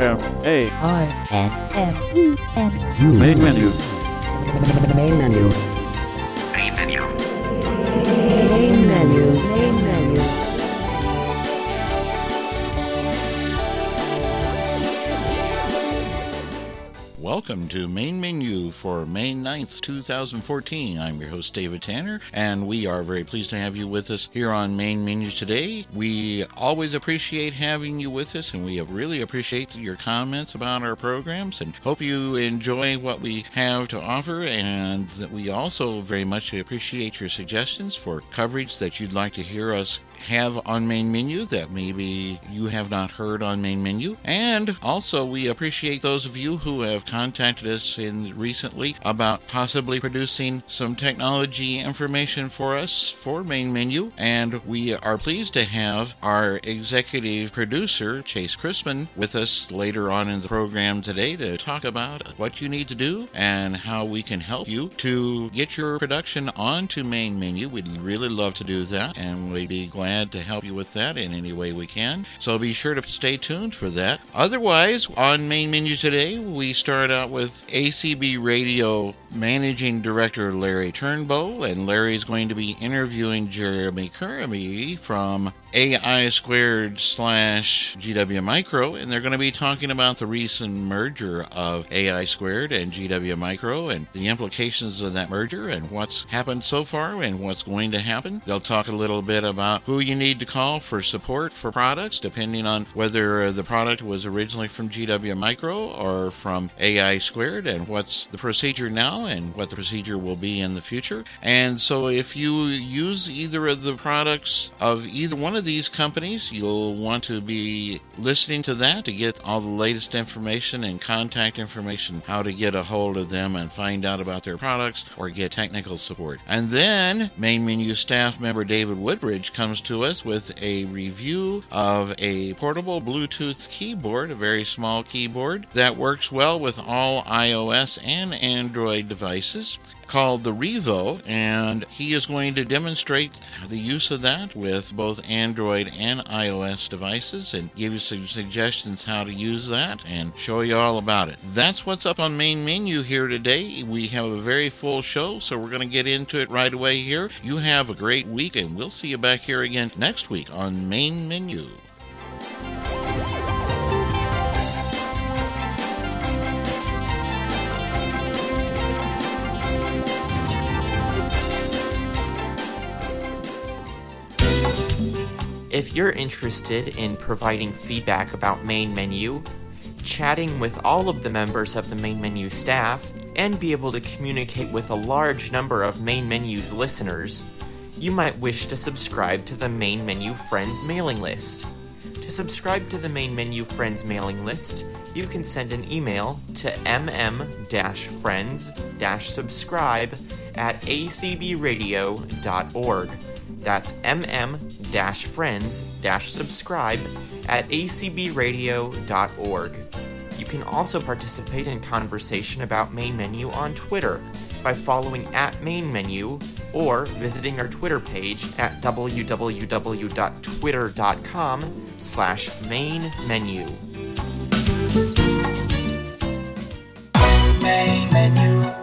M A I N M E N U. main menu. Main menu. Welcome to Main Menu for May 9th, 2014. I'm your host, David Tanner, and we are very pleased to have you with us here on Main Menu today. We always appreciate having you with us, and we really appreciate your comments about our programs and hope you enjoy what we have to offer. And that we also very much appreciate your suggestions for coverage that you'd like to hear us have on main menu that maybe you have not heard on main menu. And also we appreciate those of you who have contacted us in recently about possibly producing some technology information for us for main menu. And we are pleased to have our executive producer chase chrisman with us later on in the program today to talk about what you need to do and how we can help you to get your production onto main menu. We'd really love to do that and we'd be glad to help you with that in any way we can. So be sure to stay tuned for that. Otherwise, on main menu today, we start out with ACB Radio Managing Director Larry Turnbull, and Larry's going to be interviewing Jeremy Curry from AI squared slash GW Micro, and they're going to be talking about the recent merger of AI squared and GW Micro and the implications of that merger and what's happened so far and what's going to happen. They'll talk a little bit about who you need to call for support for products, depending on whether the product was originally from GW Micro or from AI squared, and what's the procedure now and what the procedure will be in the future. And so, if you use either of the products of either one of these companies, you'll want to be listening to that to get all the latest information and contact information, how to get a hold of them and find out about their products or get technical support. And then, main menu staff member David Woodbridge comes to us with a review of a portable Bluetooth keyboard, a very small keyboard that works well with all iOS and Android devices called the RIVO, and he is going to demonstrate the use of that with both Android and iOS devices and give you some suggestions how to use that and show you all about it. That's what's up on main menu here today. We have a very full show, so we're going to get into it right away here. You have a great week, and we'll see you back here again next week on main menu. If you're interested in providing feedback about Main Menu, chatting with all of the members of the Main Menu staff, and be able to communicate with a large number of Main Menu's listeners, you might wish to subscribe to the Main Menu Friends mailing list. To subscribe to the Main Menu Friends mailing list, you can send an email to mm-friends-subscribe at acbradio.org. That's mm-friends-subscribe at acbradio.org. You can also participate in conversation about Main Menu on Twitter by following at Main Menu or visiting our Twitter page at www.twitter.com slash main menu. Main menu.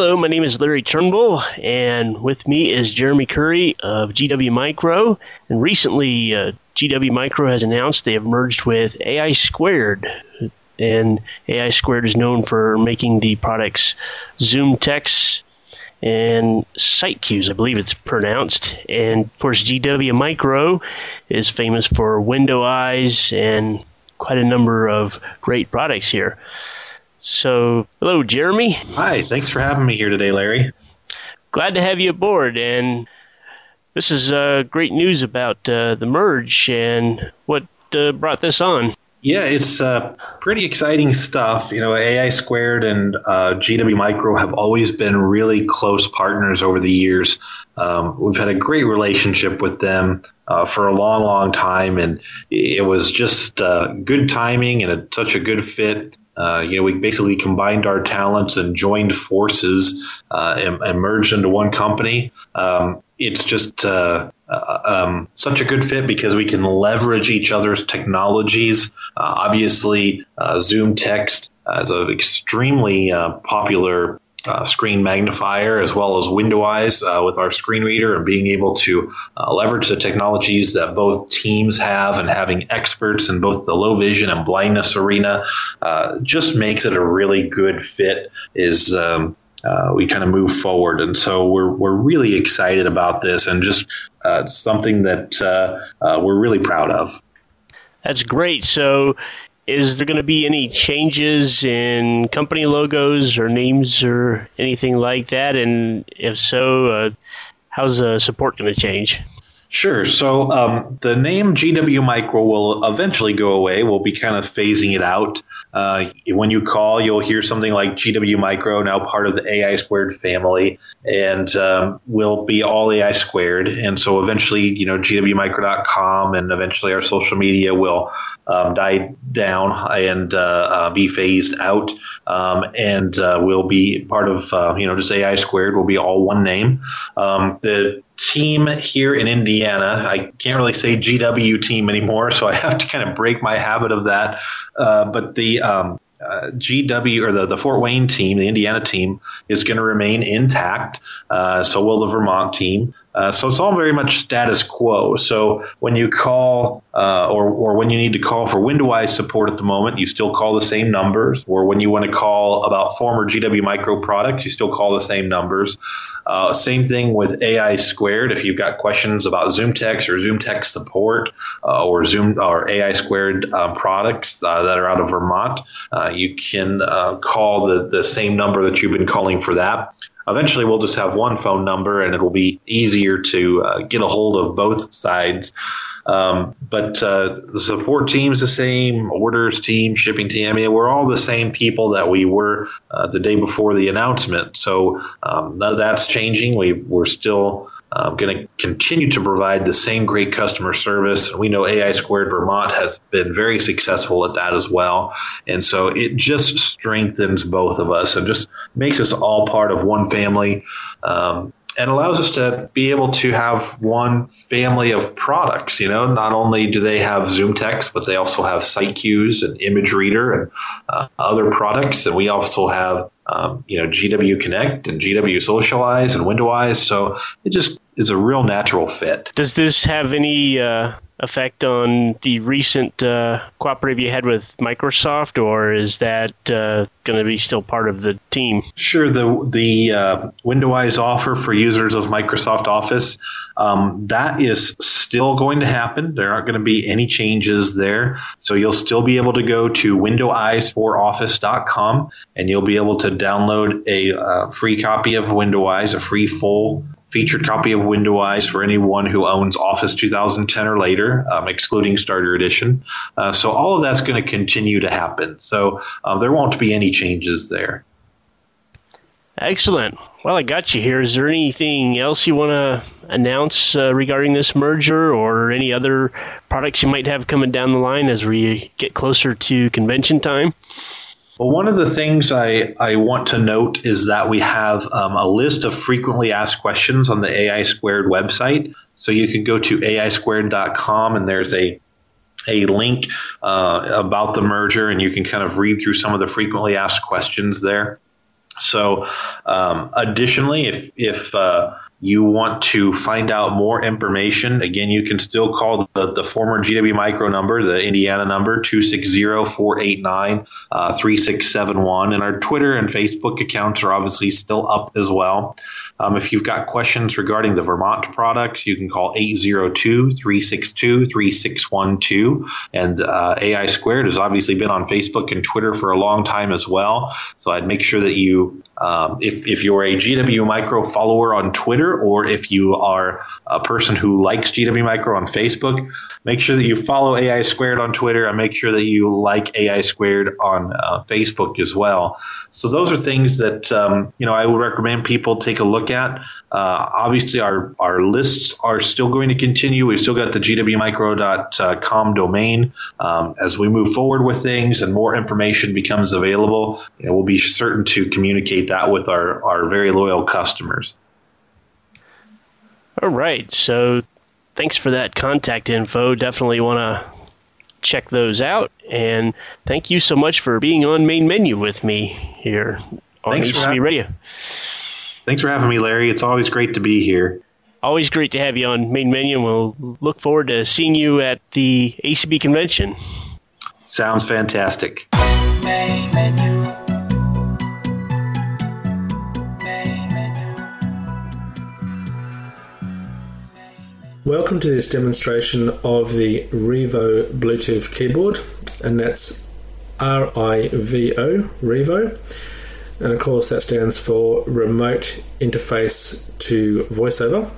Hello, my name is Larry Turnbull, and with me is Jeremy Curry of GW Micro. And recently, uh, GW Micro has announced they have merged with AI Squared. And AI Squared is known for making the products Zoom Text and Sitecues, I believe it's pronounced. And of course, GW Micro is famous for Window Eyes and quite a number of great products here. So, hello, Jeremy. Hi, thanks for having me here today, Larry. glad to have you aboard. And this is uh, great news about uh, the merge and what uh, brought this on. Yeah, it's uh, pretty exciting stuff. You know, AI Squared and uh, GW Micro have always been really close partners over the years. Um, we've had a great relationship with them uh, for a long, long time, and it was just uh, good timing and a, such a good fit. Uh, you know, we basically combined our talents and joined forces uh, and, merged into one company. Um, it's just uh, uh, um, such a good fit because we can leverage each other's technologies. Uh, obviously, uh, Zoom Text is an extremely popular uh, screen magnifier as well as Window-Eyes uh, with our screen reader and being able to uh, leverage the technologies that both teams have and having experts in both the low vision and blindness arena uh, just makes it a really good fit is um, uh, we kind of move forward. And so we're, we're really excited about this and just uh, something that we're really proud of. That's great. So is there going to be any changes in company logos or names or anything like that? And if so, uh, how's the support going to change? Sure. So um, the name GW Micro will eventually go away. We'll be kind of phasing it out. Uh, when you call, you'll hear something like GW Micro, now part of the AI Squared family, and um, will be all AI Squared. And so eventually, you know, GWMicro.com and eventually our social media will um, die down and uh, uh, be phased out. Um, and uh, will be part of, uh, you know, just AI Squared will be all one name. Um, the team here in Indiana. I can't really say GW team anymore, so I have to kind of break my habit of that. Uh, but the um, uh, GW or the, the Fort Wayne team, the Indiana team, is going to remain intact. Uh, so will the Vermont team. Uh, so it's all very much status quo. So when you call uh, or, or when you need to call for Window-Eyes support at the moment, you still call the same numbers. Or when you want to call about former GW Micro products, you still call the same numbers. Uh, same thing with AI squared. If you've got questions about Zoom Text or Zoom Text support uh, or Zoom or AI squared uh, products uh, that are out of Vermont, you can call the, the same number that you've been calling for that eventually we'll just have one phone number and it'll be easier to uh, get a hold of both sides. Um, but uh, the support team's the same, orders team, shipping team. I mean, we're all the same people that we were uh, the day before the announcement. So um, none of that's changing. We we're still I'm going to continue to provide the same great customer service. We know AI Squared Vermont has been very successful at that as well. And so it just strengthens both of us and just makes us all part of one family. Um, and allows us to be able to have one family of products. You know, not only do they have Zoom Text, but they also have Sitecues and Image Reader and uh, other products. And we also have um, you know, GW Connect and GW Socialize and Window-Eyes. So it just is a real natural fit. Does this have any uh, effect on the recent uh, cooperative you had with Microsoft, or is that uh, going to be still part of the team? Sure. The the uh, Window-Eyes offer for users of Microsoft Office um, that is still going to happen. There aren't going to be any changes there, so you'll still be able to go to Windowize4Office.com and you'll be able to download a uh, free copy of Window-Eyes, a free full featured copy of Window-Eyes for anyone who owns Office 2010 or later, um, excluding Starter Edition. Uh, so all of that's going to continue to happen. So uh, there won't be any changes there. Excellent. Well, I got you here. Is there anything else you want to announce uh, regarding this merger or any other products you might have coming down the line as we get closer to convention time? Well, one of the things I, I want to note is that we have um, a list of frequently asked questions on the AI Squared website. So you can go to aisquared.com and there's a a link uh, about the merger, and you can kind of read through some of the frequently asked questions there. So, um, additionally, if if uh, you want to find out more information, again, you can still call the, the former GW Micro number, the Indiana number, 260-489-3671. Uh, and our Twitter and Facebook accounts are obviously still up as well. Um, if you've got questions regarding the Vermont products, you can call 802-362-3612. And uh, AI Squared has obviously been on Facebook and Twitter for a long time as well. So I'd make sure that you, um, if, if you're a GW Micro follower on Twitter, or if you are a person who likes GW Micro on Facebook, make sure that you follow AI Squared on Twitter and make sure that you like AI Squared on uh, Facebook as well. So those are things that um, you know I would recommend people take a look at. Uh, obviously, our our lists are still going to continue. We've still got the gwmicro.com domain. Um, as we move forward with things and more information becomes available, you know, we'll be certain to communicate that with our our very loyal customers. All right. So thanks for that contact info. Definitely want to check those out. And thank you so much for being on Main Menu with me here on Thanks for having- Radio. Thanks for having me, Larry. It's always great to be here. Always great to have you on Main Menu, and we'll look forward to seeing you at the ACB convention. Sounds fantastic. Main menu. Main menu. Welcome to this demonstration of the RIVO Bluetooth keyboard, and that's R I V O, RIVO. And of course, that stands for Remote Interface to VoiceOver.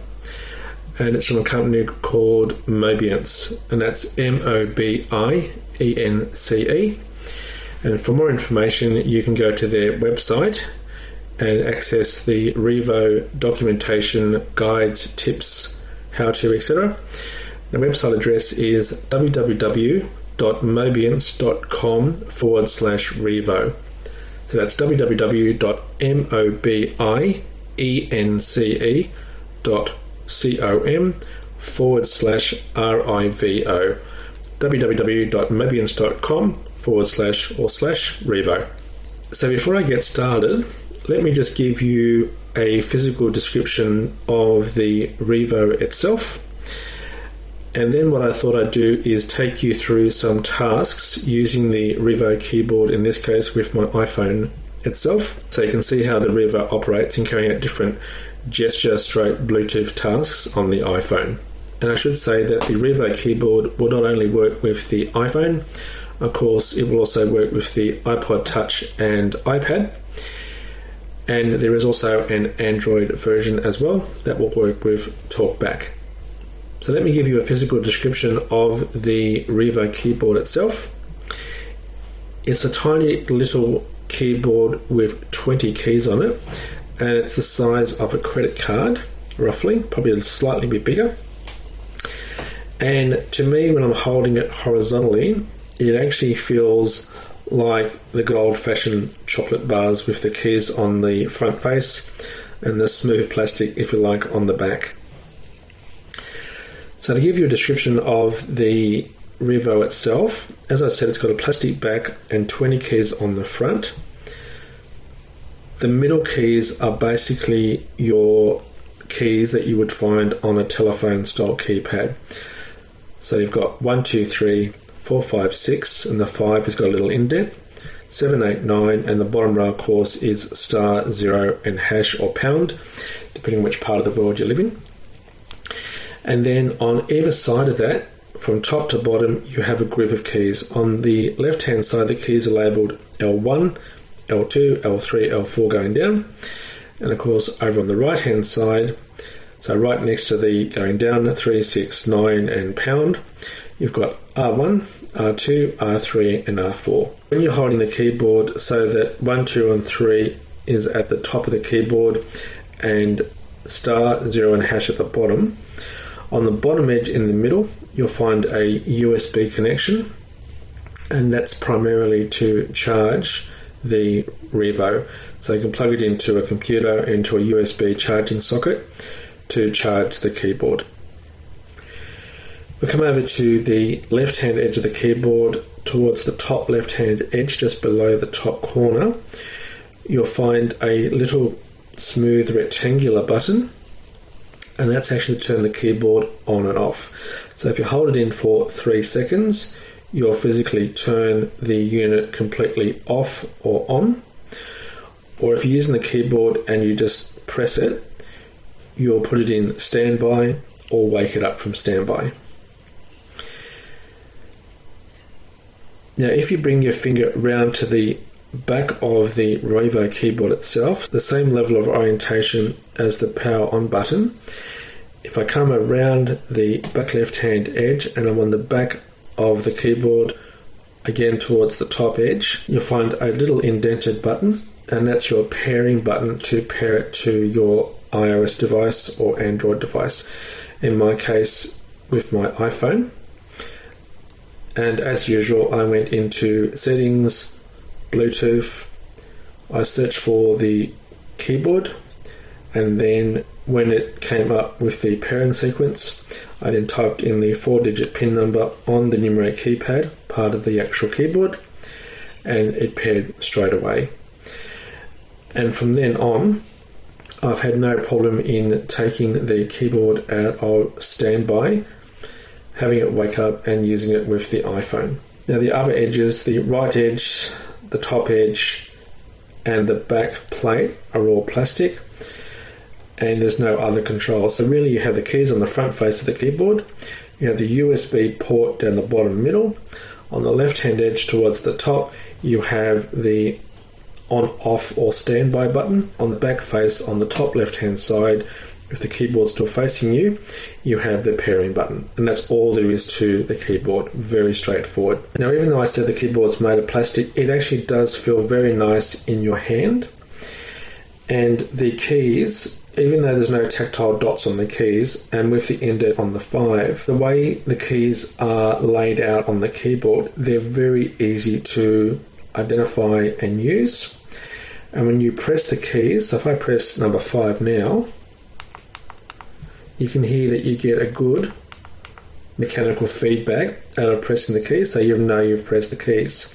And it's from a company called Mobience, and that's M O B I E N C E. And for more information, you can go to their website and access the RIVO documentation, guides, tips, how to, etc. The website address is www.mobience.com forward slash RIVO. So that's www.mobience.com forward slash R-I-V-O. www.mobience.com forward slash or slash RIVO. So before I get started, let me just give you a physical description of the RIVO itself. And then what I thought I'd do is take you through some tasks using the RIVO keyboard, in this case with my iPhone itself. So you can see how the RIVO operates in carrying out different gesture stroke Bluetooth tasks on the iPhone. And I should say that the RIVO keyboard will not only work with the iPhone, of course, it will also work with the iPod Touch and iPad. And there is also an Android version as well that will work with TalkBack. So let me give you a physical description of the RIVO keyboard itself. It's a tiny little keyboard with 20 keys on it, and it's the size of a credit card, roughly, probably a slightly bit bigger. And to me, when I'm holding it horizontally, it actually feels like the good old fashioned chocolate bars with the keys on the front face and the smooth plastic, if you like, on the back. So, to give you a description of the RIVO itself, as I said, it's got a plastic back and 20 keys on the front. The middle keys are basically your keys that you would find on a telephone style keypad. So you've got 1, 2, 3, 4, 5, 6, and the 5 has got a little indent. 7, 8, 9, and the bottom row, of course, is star, 0, and hash or pound, depending on which part of the world you live in. And then on either side of that, from top to bottom, you have a group of keys. On the left hand side, the keys are labeled L1, L2, L3, L4 going down. And of course, over on the right hand side, so right next to the going down 3, 6, 9, and pound, you've got R1, R2, R3, and R4. When you're holding the keyboard so that 1, 2, and 3 is at the top of the keyboard and star, 0, and hash at the bottom, on the bottom edge in the middle, you'll find a USB connection, and that's primarily to charge the RIVO. So you can plug it into a computer, into a USB charging socket to charge the keyboard. We come over to the left hand edge of the keyboard towards the top left hand edge, just below the top corner. You'll find a little smooth rectangular button and that's actually to turn the keyboard on and off. So if you hold it in for three seconds, you'll physically turn the unit completely off or on. Or if you're using the keyboard and you just press it, you'll put it in standby or wake it up from standby. Now, if you bring your finger round to the back of the RIVO keyboard itself, the same level of orientation as the power on button. If I come around the back left hand edge and I'm on the back of the keyboard again towards the top edge, you'll find a little indented button, and that's your pairing button to pair it to your iOS device or Android device. In my case, with my iPhone. And as usual, I went into settings, Bluetooth. I searched for the keyboard and then when it came up with the pairing sequence, I then typed in the four digit pin number on the numeric keypad, part of the actual keyboard, and it paired straight away. And from then on, I've had no problem in taking the keyboard out of standby, having it wake up, and using it with the iPhone. Now, the other edges, the right edge, the top edge, and the back plate are all plastic, and there's no other controls. So, really, you have the keys on the front face of the keyboard, you have the USB port down the bottom middle. On the left hand edge towards the top, you have the on, off, or standby button. On the back face on the top left hand side, if the keyboard's still facing you, you have the pairing button. And that's all there is to the keyboard. Very straightforward. Now, even though I said the keyboard's made of plastic, it actually does feel very nice in your hand. And the keys, even though there's no tactile dots on the keys, and with the indent on the 5, the way the keys are laid out on the keyboard, they're very easy to identify and use. And when you press the keys, so if I press number 5 now, you can hear that you get a good mechanical feedback out of pressing the keys, so you know you've pressed the keys.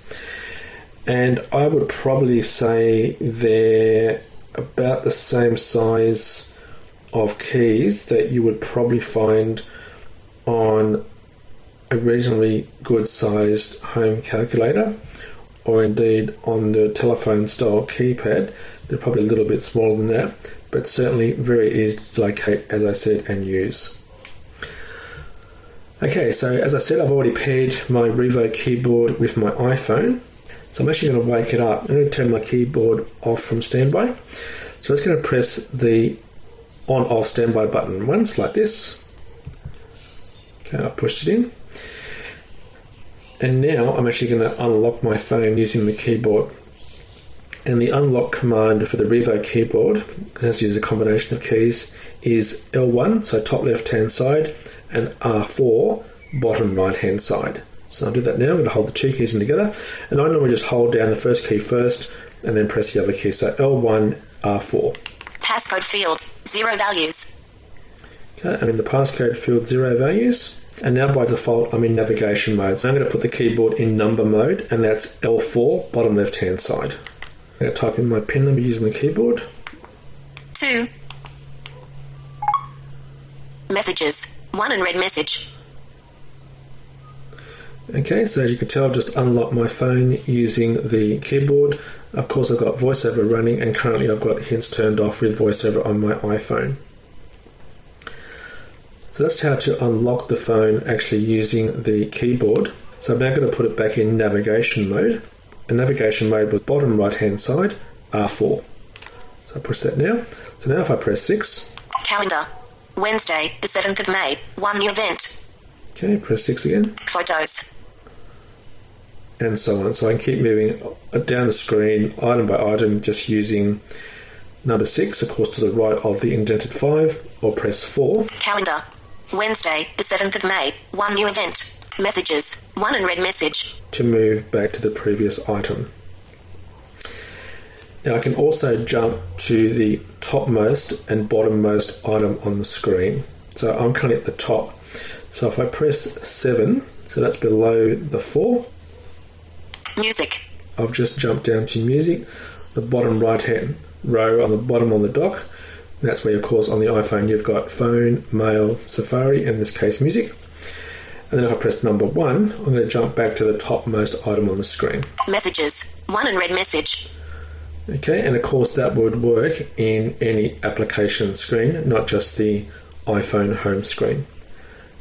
And I would probably say they're about the same size of keys that you would probably find on a reasonably good sized home calculator or indeed on the telephone style keypad. They're probably a little bit smaller than that, but certainly very easy to locate, as I said, and use. Okay, so as I said, I've already paired my RIVO keyboard with my iPhone. So I'm actually going to wake it up. I'm going to turn my keyboard off from standby. So I'm just going to press the on off standby button once, like this. Okay, I've pushed it in. And now I'm actually going to unlock my phone using the keyboard. And the unlock command for the RIVO keyboard, it use a combination of keys, is L1, so top left hand side, and R4, bottom right hand side. So I'll do that now. I'm going to hold the two keys in together. And I normally just hold down the first key first and then press the other key. So L1, R4. Passcode field, zero values. Okay, I'm in the passcode field zero values. And now by default, I'm in navigation mode. So I'm going to put the keyboard in number mode, and that's L4, bottom left hand side. I'm going to type in my pin number using the keyboard. Two. Messages. One unread message. Okay, so as you can tell, I've just unlocked my phone using the keyboard. Of course, I've got VoiceOver running, and currently I've got hints turned off with VoiceOver on my iPhone. So that's how to unlock the phone actually using the keyboard. So I'm now going to put it back in navigation mode. And navigation mode was bottom right hand side, R4. So I push that now. So now if I press 6, Calendar. Wednesday, the 7th of May. One new event. Okay, press 6 again, Photos. and so on. So I can keep moving down the screen item by item just using number 6, of course, to the right of the indented 5, or press 4. Calendar. Wednesday, the 7th of May. One new event. Messages. One unread message. to move back to the previous item. Now I can also jump to the topmost and bottommost item on the screen. So I'm currently at the top. So if I press 7, so that's below the 4, Music. I've just jumped down to music, the bottom right hand row on the bottom on the dock. That's where, of course, on the iPhone you've got phone, mail, Safari, in this case music. And then if I press number one, I'm going to jump back to the topmost item on the screen. Messages. One unread message. Okay, and of course that would work in any application screen, not just the iPhone home screen.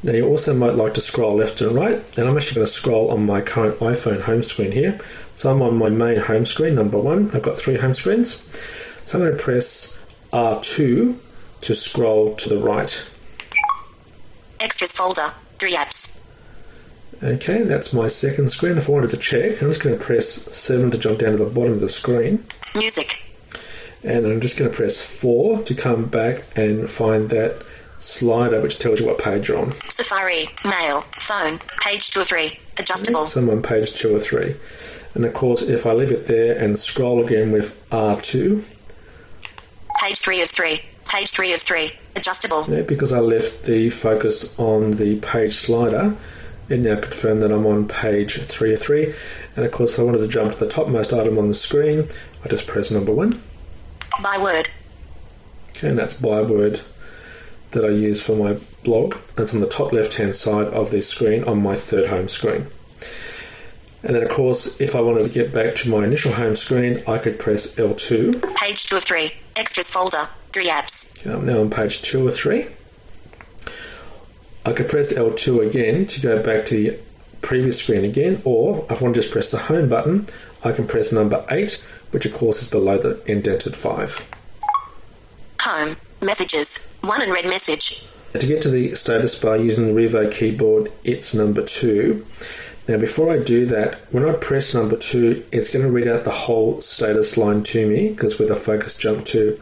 Now you also might like to scroll left and right, and I'm actually going to scroll on my current iPhone home screen here. So I'm on my main home screen, number one. I've got three home screens. So I'm going to press R2 to scroll to the right. Extras folder. Three apps. Okay, that's my second screen. If I wanted to check, I'm just going to press 7 to jump down to the bottom of the screen. Music. and I'm just going to press 4 to come back and find that slider which tells you what page you're on. Safari. Mail. Phone. Page two or three. Adjustable. So I'm on page 2 or 3. And of course, if I leave it there and scroll again with R2, Page three of three. Page 3 of 3. Adjustable. Yeah, because I left the focus on the page slider, it now confirmed that I'm on page 3 of 3. And of course, I wanted to jump to the topmost item on the screen. I just press number 1. By word. Okay, and that's byword that I use for my blog. That's on the top left hand side of the screen on my third home screen. And then, of course, if I wanted to get back to my initial home screen, I could press L2. Page 2 of 3. Extras folder. 3 apps. Okay, I'm now on page 2 or 3. I could press L2 again to go back to the previous screen again, or if I want to just press the home button, I can press number 8, which of course is below the indented 5. Home. Messages. 1 and red message. To get to the status bar using the RIVO keyboard, it's number 2. Now, before I do that, when I press number 2, it's going to read out the whole status line to me because where the focus jump to.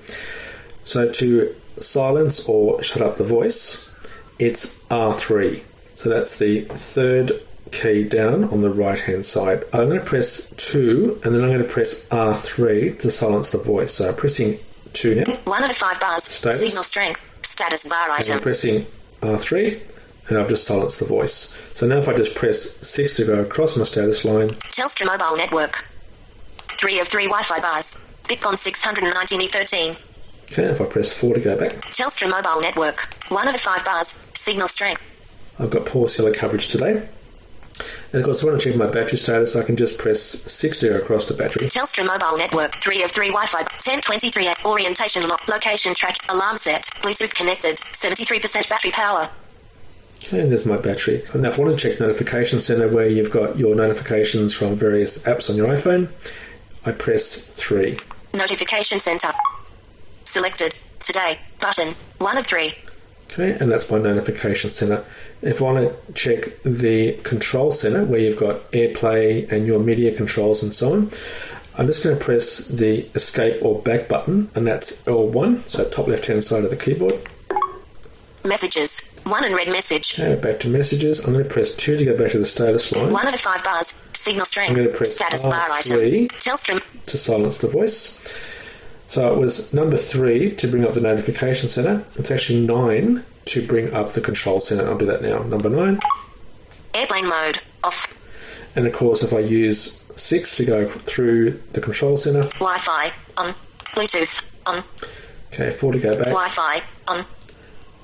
So, to silence or shut up the voice, it's R3. So, that's the third key down on the right hand side. I'm going to press 2 and then I'm going to press R3 to silence the voice. So, I'm pressing 2 now. Mm, 1 of the 5 bars. Status. Signal strength. Status bar item. I'm pressing R3 and I've just silenced the voice. So now if I just press 6 to go across my status line, Telstra mobile network. 3 of 3 Wi Fi bars. Bitcon 619 E13. okay, if I press 4 to go back, Telstra mobile network. 1 of the 5 bars. Signal strength. I've got poor cellular coverage today. And of course, I check my battery status, I can just press 6 to across the battery. Telstra mobile network. 3 of 3 Wi Fi. 1023 at orientation lock. Location track. Alarm set. Bluetooth connected. 73% battery power. Okay, and there's my battery. And now if I want to check Notification Center where you've got your notifications from various apps on your iPhone, I press 3. Notification center. Selected. Today. Button. 1 of 3. Okay, and that's my notification center. If I want to check the control center where you've got AirPlay and your media controls and so on, I'm just going to press the escape or back button, and that's L1, so top left hand side of the keyboard. Messages. 1 and red message. Okay, back to messages. I'm going to press 2 to go back to the status line 1 of the 5 bars. Signal strength. I'm gonna press Status bar item. R3. To silence the voice. So it was number 3 to bring up the notification center. It's actually 9 to bring up the control center. I'll do that now. Number 9. Airplane mode. Off. And of course, if I use 6 to go through the control center, Wi Fi. On. Bluetooth. On. okay, 4 to go back. Wi Fi. On.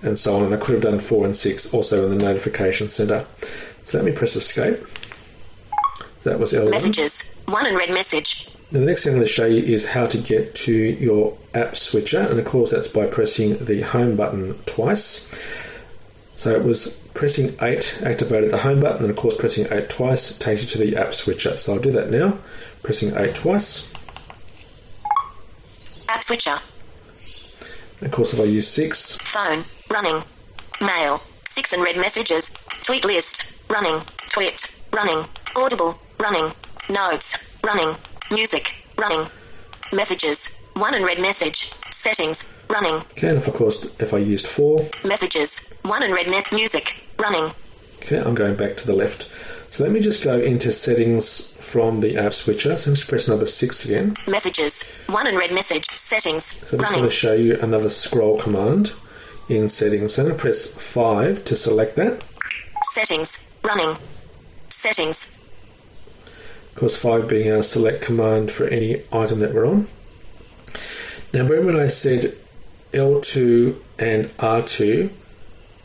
and so on. And I could have done four and six also in the notification center. So let me press escape. So that was L1. Messages. 1 and red message. Now the next thing I'm going to show you is how to get to your app switcher, and of course that's by pressing the home button twice. So it was pressing 8 activated the home button, and of course pressing 8 twice takes you to the app switcher. So I'll do that now, pressing 8 twice. App switcher. And of course if I use 6, Phone. Running. Mail. 6 and red messages. Tweet list. Running. Tweet. Running. Audible. Running. Notes. Running. Music. Running. Messages. 1 and red message. Settings. Running. okay, and if of course if I used 4, Messages. 1 and red net music. Running. Okay, I'm going back to the left. So let me just go into settings from the app switcher. So I'm just press number six again. Messages. 1 and red message. Settings. So I just want to show you another scroll command in settings. So I'm going to press five to select that. Settings. Running. Settings. Course, five being our select command for any item that we're on. Now, remember when I said L2 and R2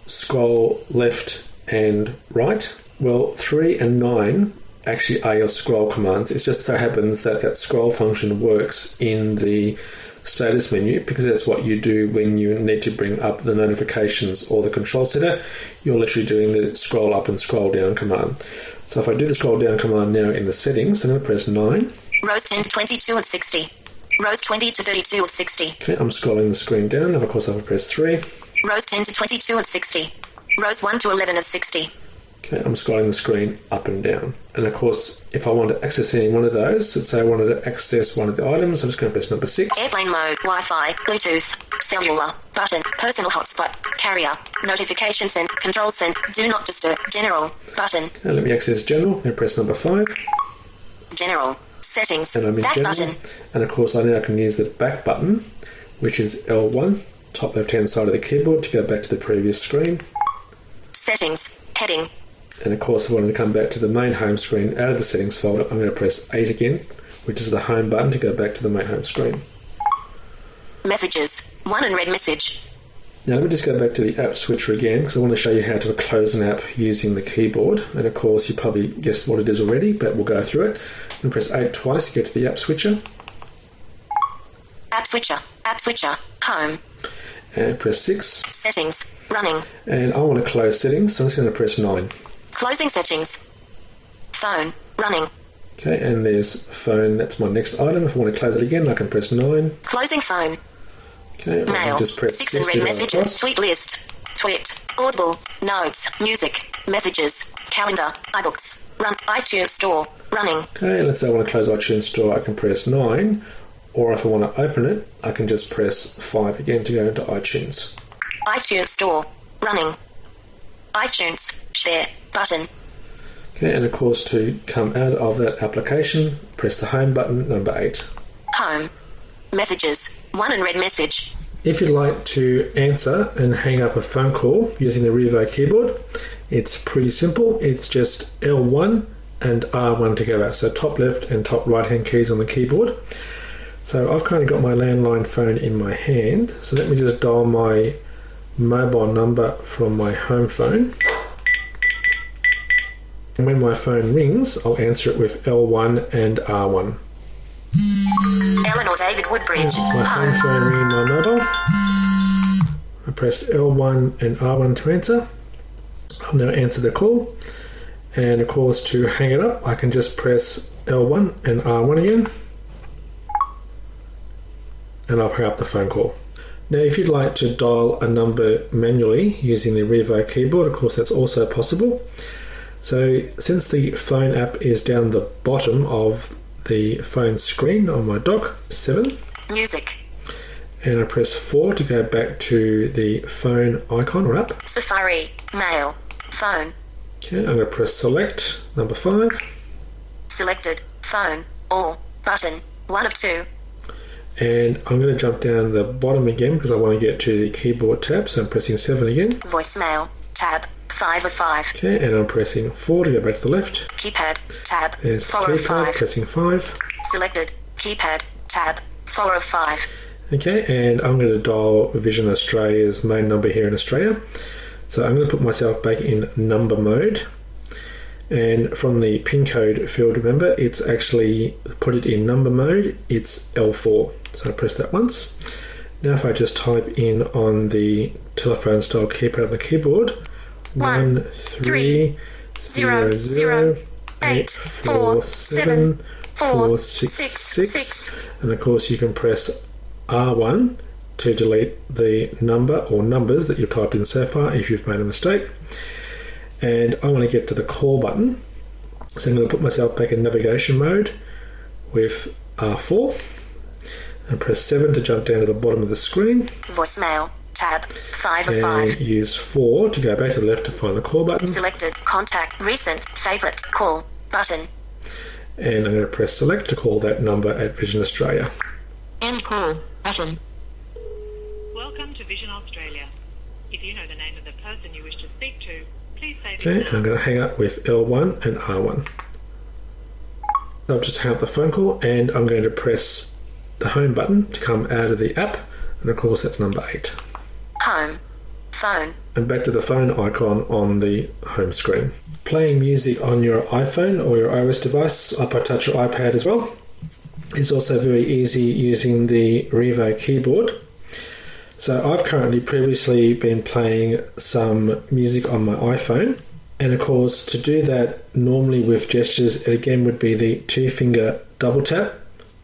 scroll left and right? Well, 3 and 9 actually are your scroll commands. It just so happens that that scroll function works in the status menu because that's what you do when you need to bring up the notifications or the control center. You're literally doing the scroll up and scroll down command. So if I do the scroll down command now in the settings, I'm going to press 9. Rows 10 to 22 of 60. Rows 20 to 32 of 60. Okay, I'm scrolling the screen down. And of course, I will press 3. Rows 10 to 22 of 60. Rows 1 to 11 of 60. Okay, I'm scrolling the screen up and down. And of course, if I want to access any one of those, let's say I wanted to access one of the items, I'm just going to press number 6. Airplane mode, Wi Fi, Bluetooth, cellular, button, personal hotspot, carrier, notification send, control send, do not disturb, general, button, Now let me access general. To press number 5. general, settings, And I'm in back general. button, And of course, I now can use the back button, which is L1. top left hand side of the keyboard to go back to the previous screen. Settings. Heading. And of course, if I wanted to come back to the main home screen out of the settings folder, I'm going to press 8 again, which is the home button to go back to the main home screen. Messages. One unread message. Now let me just go back to the app switcher again because I want to show you how to close an app using the keyboard. And of course, you probably guessed what it is already, but we'll go through it. And press 8 twice to get to the app switcher. App switcher. App switcher. Home. And press 6. Settings. Running. And I want to close settings, so I'm just going to press 9. Closing settings. Phone. Running. Okay, and there's phone, that's my next item. If I want to close it again, I can press 9. Closing phone. Okay, I Mail. can just press Six and to read messages. Tweet list. Tweet. Audible. Notes. Music. Messages. Calendar. iBooks. Run. iTunes Store. Running. Okay, let's say I want to close iTunes Store, I can press 9. Or if I want to open it, I can just press 5 again to go into iTunes. iTunes Store. Running. iTunes. Share. Button. Okay, and of course, to come out of that application, press the home button, number 8. Home. Messages. One unread message. If you'd like to answer and hang up a phone call using the RIVO keyboard, it's pretty simple. It's just L1 and R1 together, so top left and top right hand keys on the keyboard. So I've kind of got my landline phone in my hand, so let me just dial my mobile number from my home phone. And when my phone rings, I'll answer it with L1 and R1. Eleanor David Woodbridge. It's my home phone ringing my mobile. I pressed L1 and R1 to answer. I'll now answer the call. And of course, to hang it up, I can just press L1 and R1 again. And I'll hang up the phone call. Now, if you'd like to dial a number manually using the RIVO keyboard, of course, that's also possible. So, since the phone app is down the bottom of the phone screen on my dock, 7, Music. and I press 4 to go back to the phone icon or app. Safari. Mail. Phone. Okay, I'm going to press select, number 5, Selected. Phone. All. Button. One of two. and I'm going to jump down the bottom again because I want to get to the keyboard tab, so I'm pressing 7 again. Voicemail. Tab. Five of five. Okay, and I'm pressing 4 to go back to the left. Keypad. Tab. There's the Four of keypad, five. pressing 5. Selected. Keypad. Tab. Four of five. Okay, and I'm going to dial Vision Australia's main number here in Australia. So I'm going to put myself back in number mode. And from the pin code field, remember, it's actually put it in number mode, it's L4. So I press that once. Now, if I just type in on the telephone style keypad on the keyboard, One, one, three, zero, zero, zero, zero, eight, eight, four, four, seven, seven, four, four, six, six, six. six. And of course, you can press R1 to delete the number or numbers that you've typed in so far if you've made a mistake. And I want to get to the call button. So I'm going to put myself back in navigation mode with R4 and press 7 to jump down to the bottom of the screen Voicemail. Tab. Five of five. and use 4 to go back to the left to find the call button. Selected. Contact. Recent. Favorites. Call. Button. And I'm going to press select to call that number at Vision Australia. End call. Button. Welcome to Vision Australia. If you know the name of the person you wish to speak to, please say Okay, this and I'm going to hang up with L1 and R1. So I'll just hang up the phone call and I'm going to press the home button to come out of the app. And of course, that's number 8. Home. Phone. And back to the phone icon on the home screen. Playing music on your iPhone or your iOS device, iPod Touch or iPad as well, is also very easy using the RIVO keyboard. So I've currently previously been playing some music on my iPhone. And of course, to do that normally with gestures, it again would be the two finger double tap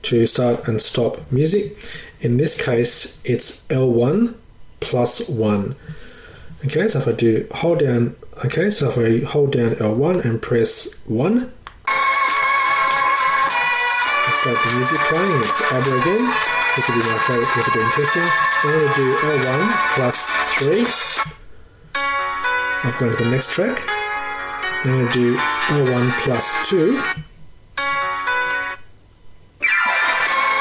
to start and stop music. In this case, it's L1 plus 1. Okay, so if I do hold down, okay, so if I hold down L1 and press 1, I start the music playing, it's ABBA again. This will be my favourite method of testing. I'm going to do L1 plus 3. I've gone to the next track. I'm going to do L1 plus 2.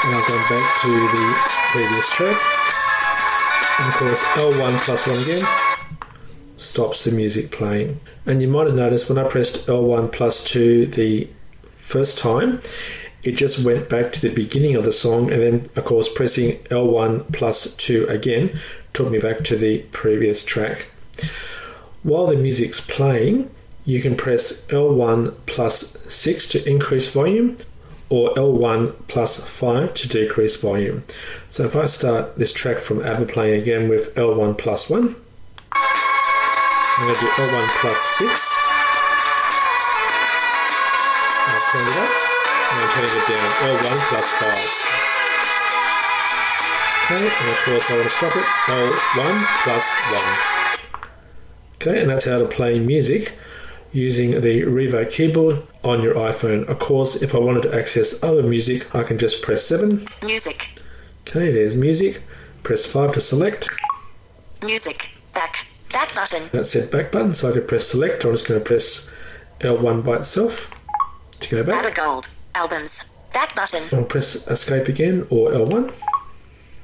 And I've gone back to the previous track. And of course, L1 plus 1 again stops the music playing. And you might have noticed when I pressed L1 plus 2 the first time, it just went back to the beginning of the song, and then, of course, pressing L1 plus 2 again took me back to the previous track. While the music's playing, you can press L1 plus 6 to increase volume or L1 plus 5 to decrease volume. So if I start this track from ABBA playing again with L1 plus 1, I'm going to do L1 plus 6. I'll turn it up and I'm turning it down L1 plus 5. Okay, and of course I want to stop it L1 plus 1. Okay, and that's how to play music using the RIVO keyboard on your iPhone. Of course, if I wanted to access other music, I can just press 7. Music. Okay, there's music. Press 5 to select. Music. Back. Back button. That said back button, so I could press select, or I'm just going to press L1 by itself to go back. ABBA Gold. Albums. Back button. I'll press escape again, or L1,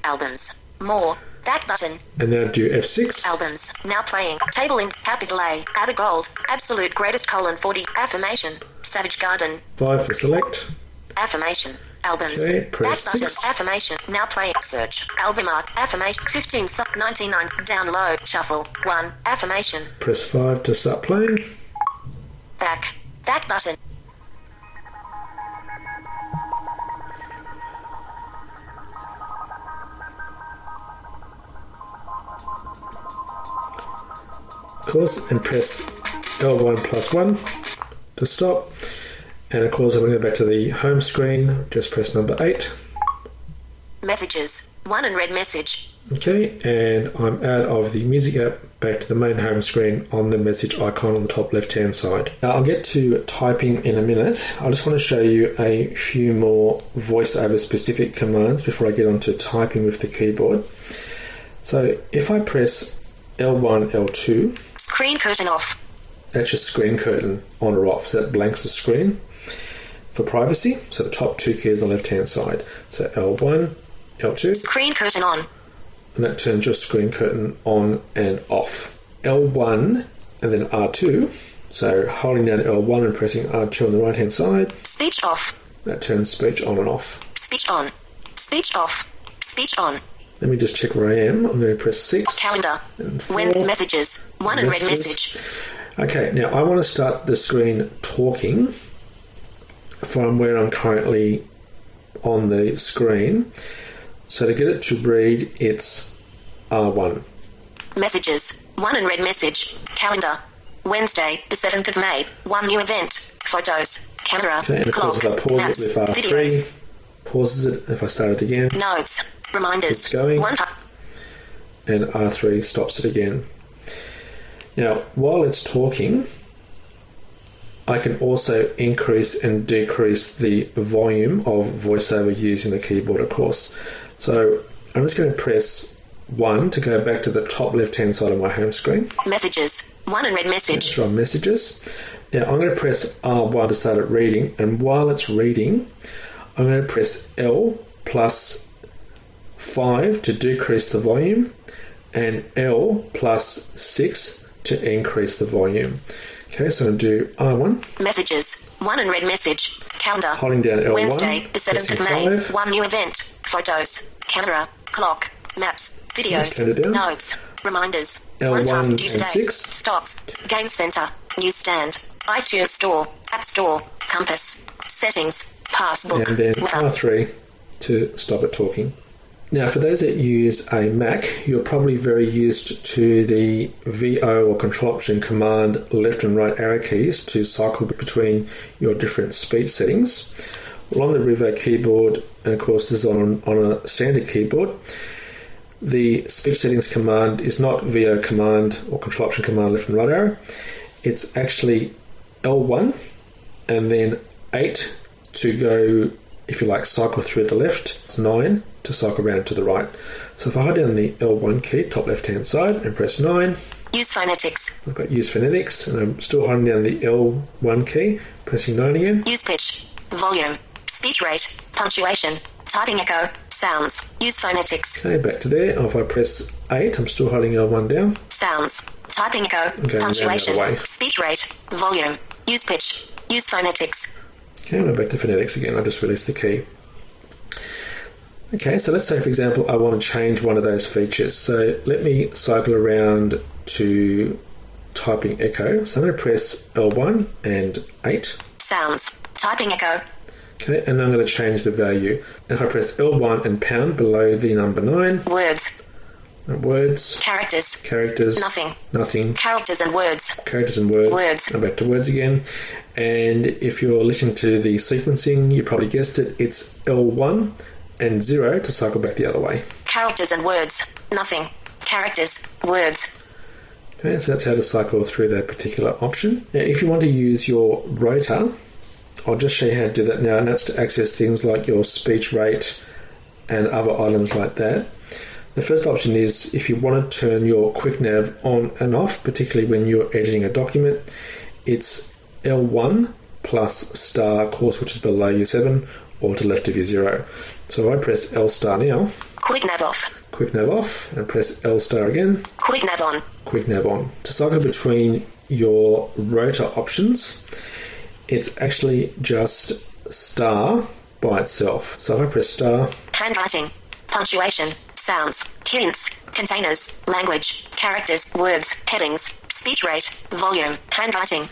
Albums. More. Back button. and then do F6. Albums. Now playing. Table in. Capital A. ABBA Gold. Absolute Greatest colon 40. Affirmation. Savage Garden. 5 for select. Affirmation. Albums. Okay, Back press button. six. Affirmation. Now playing. Search. Album art. Affirmation. 15 sub 99. Download. Shuffle. 1. Affirmation. Press 5 to start playing. Back. Back button. Of course, and press L1 plus 1 to stop. And of course, I'm going to go back to the home screen. Just press number 8. Messages. 1 and red message. Okay, and I'm out of the music app back to the main home screen on the message icon on the top left hand side. Now, I'll get to typing in a minute. I just want to show you a few more voiceover specific commands before I get on to typing with the keyboard. So if I press L1, L2, Screen curtain off. that's your screen curtain on or off. So that blanks the screen for privacy. So the top two keys on the left hand side. So L1, L2. Screen curtain on. and that turns your screen curtain on and off. L1 and then R2. So holding down L1 and pressing R2 on the right hand side, Speech off. that turns speech on and off. Speech on. Speech off. Speech on. Let me just check where I am. I'm going to press 6. Calendar. When messages. One and red message. Okay, now I want to start the screen talking from where I'm currently on the screen. So to get it to read, it's R1. Messages. One and red message. Calendar. Wednesday, the 7th of May. One new event. Photos. Camera. Okay, and of clock. course, if I pause maps, it with video. R3, pauses it. If I start it again, Notes. Reminders. It's going. One ti- and R3 stops it again. Now, while it's talking, I can also increase and decrease the volume of voiceover using the keyboard, of course. So I'm just going to press 1 to go back to the top left hand side of my home screen. Messages. One and red message. From messages. Now I'm going to press R1 to start it reading, and while it's reading, I'm going to press L plus 5 to decrease the volume, and L plus 6 to increase the volume. Okay, so I'm going to do R1, Messages. One and red message. Calendar. holding down L1, Wednesday, the 7th of May. 5, One new event. Photos. Camera. Clock. Maps. Let's turn it Videos. Notes. Reminders. L1 One task due and today. six. Stocks. Game Center. Newsstand. iTunes Store. App Store. Compass. Settings. Passbook. and then Weather. R3 to stop it talking. Now, for those that use a Mac, you're probably very used to the VO or Control Option Command left and right arrow keys to cycle between your different speech settings. Well, on the RIVO keyboard, and of course, this is on, on a standard keyboard, the speech settings command is not VO command or Control Option Command left and right arrow. It's actually L1 and then 8 to go, if you like, cycle through the left. It's 9 to cycle around to the right. So if I hold down the L1 key, top left hand side, and press 9, Use phonetics. I've got use phonetics, and I'm still holding down the L1 key, pressing 9 again. Use pitch. Volume. Speech rate. Punctuation. Typing echo. Sounds. Use phonetics. Okay, back to there. If I press 8, I'm still holding L1 down. Sounds. Typing echo. the Punctuation. Speech rate. Volume. Use pitch. Use phonetics. Okay, we're back to phonetics again. I just released the key. Okay, so let's say, for example, I want to change one of those features. So let me cycle around to typing echo. So I'm going to press L1 and 8. Sounds. Typing echo. Okay, and I'm going to change the value. And If I press L1 and pound below the number 9, Words. words, Characters. characters, Nothing. nothing, Characters and words. characters and words. Words. And back to words again. And if you're listening to the sequencing, you probably guessed it, it's L1 and 0 to cycle back the other way. Characters and words. Nothing. Characters. Words. Okay, so that's how to cycle through that particular option. Now, if you want to use your rotor, I'll just show you how to do that now, and that's to access things like your speech rate and other items like that. The first option is if you want to turn your quick nav on and off, particularly when you're editing a document, it's L1 plus star course, which is below your 7 or to left of your 0. So if I press L star now, Quick nav off. quick nav off, and press L star again, Quick nav on. quick nav on. To cycle between your rotor options, it's actually just star by itself. So if I press star, Handwriting. Punctuation. Sounds. Hints. Containers. Language. Characters. Words. Headings. Speech rate. Volume. Handwriting.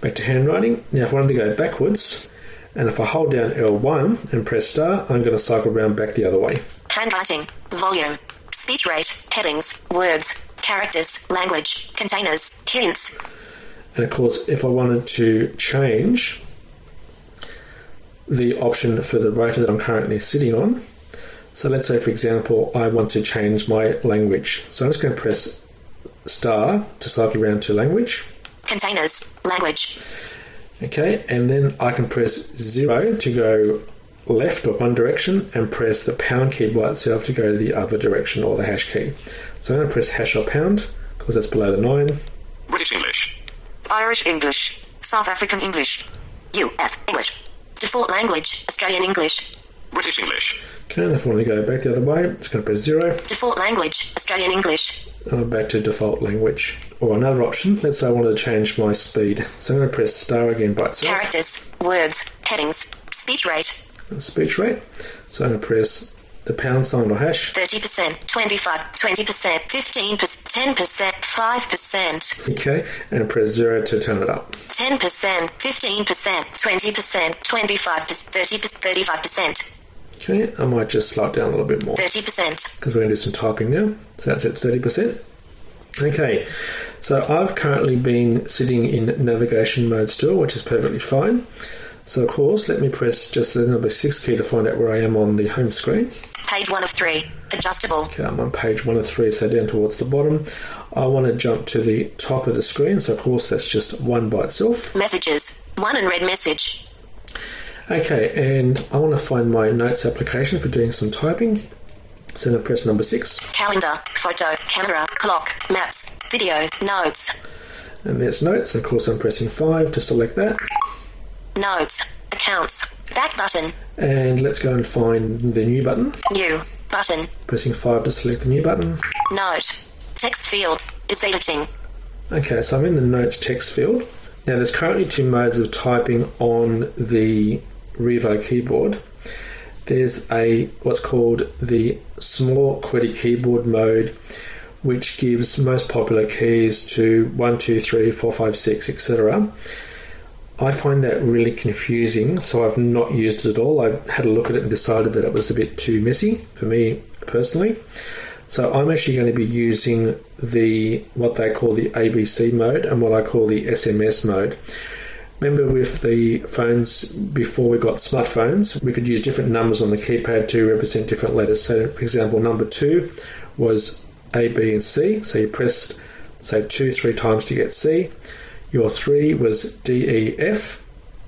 Back to handwriting. Now if I wanted to go backwards, and if I hold down L1 and press star, I'm going to cycle around back the other way. Handwriting. Volume. Speech rate. Headings. Words. Characters. Language. Containers. Hints. And of course, if I wanted to change the option for the rotor that I'm currently sitting on, so let's say, for example, I want to change my language. So I'm just going to press star to cycle around to language. Containers. Language. Okay, and then I can press zero to go left or one direction and press the pound key by itself to go the other direction or the hash key. So I'm going to press hash or pound because that's below the nine. British English. Irish English. South African English. US English. Default language. Australian English. British English. Okay, if I want to go back the other way, I'm just going to press zero. Default language. Australian English. and I'm back to default language. Or another option, let's say I wanted to change my speed. So I'm going to press star again by itself. Characters. Words. Headings. Speech rate. and Speech rate. So I'm going to press the pound sign or hash. 30%, 25, 20%, 15%, 10%, 5%, Okay, and press zero to turn it up. 10%, 15%, 20%, 25%, 30%, 35%, Okay, I might just slow it down a little bit more. 30%, because we're going to do some typing now. So that's at 30%. Okay, so I've currently been sitting in navigation mode still, which is perfectly fine. So, of course, let me press just the number 6 key to find out where I am on the home screen. page 1 of 3, adjustable, Okay, I'm on page 1 of 3, so down towards the bottom. I want to jump to the top of the screen, so, of course, that's just one by itself. messages, 1 unread message, Okay, and I want to find my notes application for doing some typing. So, I'm going to press number 6. calendar, photo, camera, clock, maps, videos, notes, And there's notes. Of course, I'm pressing 5 to select that. notes, accounts, back button, And let's go and find the new button. new, button, Pressing 5 to select the new button. note, text field, is editing, Okay, so I'm in the notes text field. Now, there's currently two modes of typing on the RIVO keyboard. There's a what's called the small QWERTY keyboard mode, which gives most popular keys to 1, 2, 3, 4, 5, 6, etc. I find that really confusing, so I've not used it at all. I had a look at it and decided that it was a bit too messy for me personally. So I'm actually going to be using the what they call the ABC mode and what I call the SMS mode. Remember with the phones before we got smartphones, we could use different numbers on the keypad to represent different letters. So for example, number two was A, B, and C. So you pressed say two, three times to get C. Your three was D, E, F.